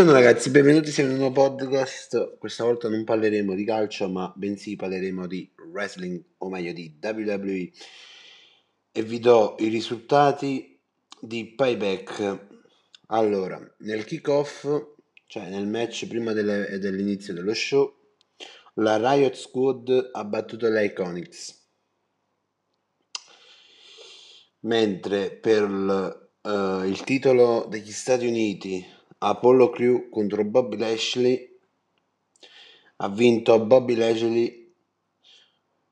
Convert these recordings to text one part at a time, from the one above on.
Buongiorno ragazzi, benvenuti in un nuovo podcast. Questa volta non parleremo di calcio, ma bensì parleremo di wrestling, o meglio di WWE. E vi do i risultati di payback. Allora, nel kickoff, cioè nel match prima delle, dell'inizio dello show, la Riot Squad ha battuto la Iconics. Mentre per il, uh, il titolo degli Stati Uniti Apollo Crew contro Bobby Lashley. Ha vinto Bobby Lashley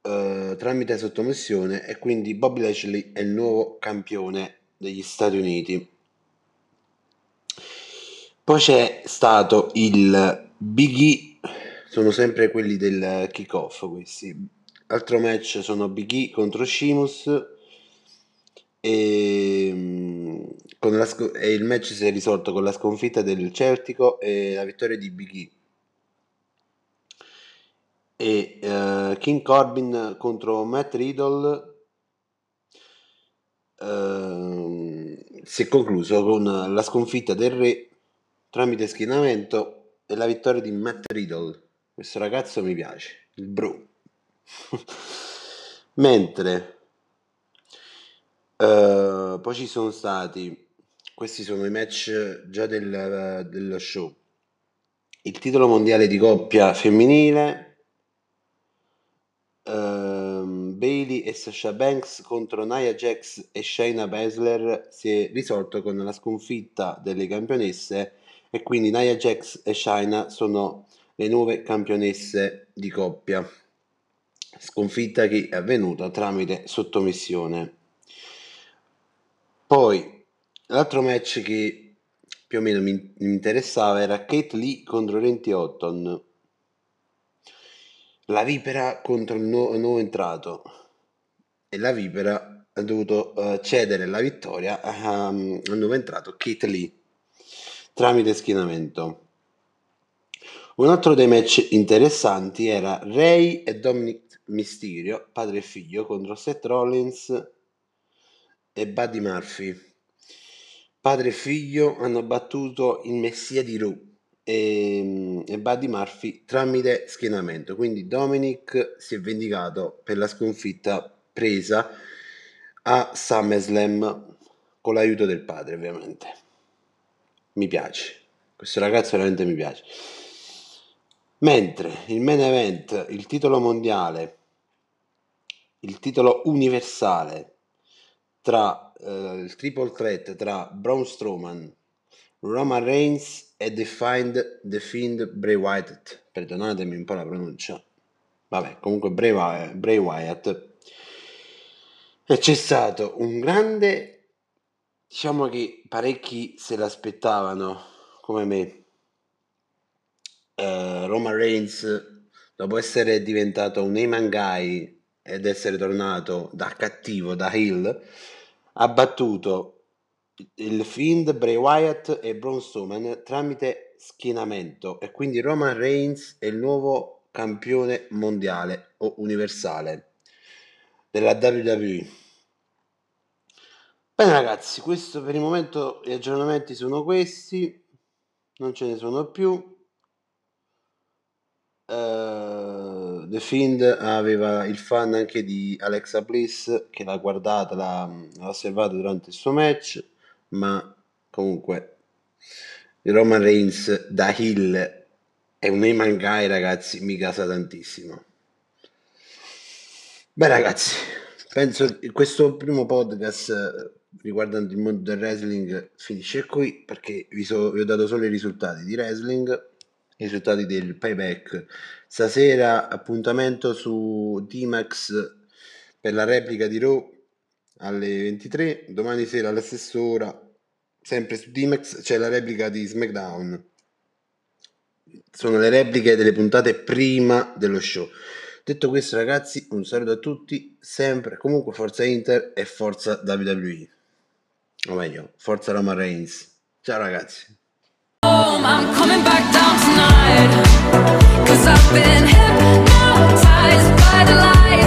eh, tramite sottomissione e quindi Bobby Lashley è il nuovo campione degli Stati Uniti. Poi c'è stato il Big E sono sempre quelli del kickoff questi. Altro match sono Big E contro Sheamus e, sc- e, il match si è risolto con la sconfitta del Celtico e la vittoria di Big E. Uh, King Corbin contro Matt Riddle uh, si è concluso con la sconfitta del re tramite schienamento e la vittoria di Matt Riddle. Questo ragazzo mi piace, il bro. Mentre Uh, poi ci sono stati, questi sono i match già del, dello show. Il titolo mondiale di coppia femminile, uh, Bailey e Sasha Banks contro Nia Jax e Shayna Baszler si è risolto con la sconfitta delle campionesse e quindi Nia Jax e Shayna sono le nuove campionesse di coppia. Sconfitta che è avvenuta tramite sottomissione. Poi, l'altro match che più o meno mi, interessava era Kate Lee contro Randy Otton. La Vipera contro il nuovo, nuovo entrato. E la Vipera ha dovuto uh, cedere la vittoria um, al nuovo entrato Kate Lee tramite schienamento. Un altro dei match interessanti era Ray e Dominic Mysterio, padre e figlio, contro Seth Rollins e Buddy Murphy. Padre e figlio hanno battuto il Messia di Raw e, e Buddy Murphy tramite schienamento. Quindi Dominic si è vendicato per la sconfitta presa a SummerSlam con l'aiuto del padre, ovviamente. Mi piace. Questo ragazzo veramente mi piace. Mentre il main event, il titolo mondiale, il titolo universale tra uh, il triple threat tra Braun Strowman, Roman Reigns e The Fiend, The Fiend Bray Wyatt. Perdonatemi un po' la pronuncia. Vabbè, comunque Bray, Bray Wyatt. E c'è stato un grande, diciamo che parecchi se l'aspettavano, come me. Uh, Roman Reigns, dopo essere diventato un Eman Guy ed essere tornato da cattivo, da heel, ha battuto il Fiend, Bray Wyatt e Braun Strowman tramite schienamento e quindi Roman Reigns è il nuovo campione mondiale o universale della WWE. Bene ragazzi, questo per il momento gli aggiornamenti sono questi, non ce ne sono più. Uh, The Fiend aveva il fan anche di Alexa Bliss che l'ha guardata, l'ha, l'ha osservato durante il suo match, ma comunque Roman Reigns da Hill è un Eman Guy ragazzi, mi casa tantissimo. Beh ragazzi, penso che questo primo podcast riguardante il mondo del wrestling finisce qui perché vi, so, vi ho dato solo i risultati di wrestling i risultati del payback. Stasera appuntamento su D-Max per la replica di Raw alle 23, domani sera alla stessa ora, sempre su D-Max, c'è la replica di SmackDown. Sono le repliche delle puntate prima dello show. Detto questo ragazzi, un saluto a tutti, sempre, comunque forza Inter e forza WWE. O meglio, forza Roman Reigns. Ciao ragazzi. Oh, Cause I've been hypnotized by the light.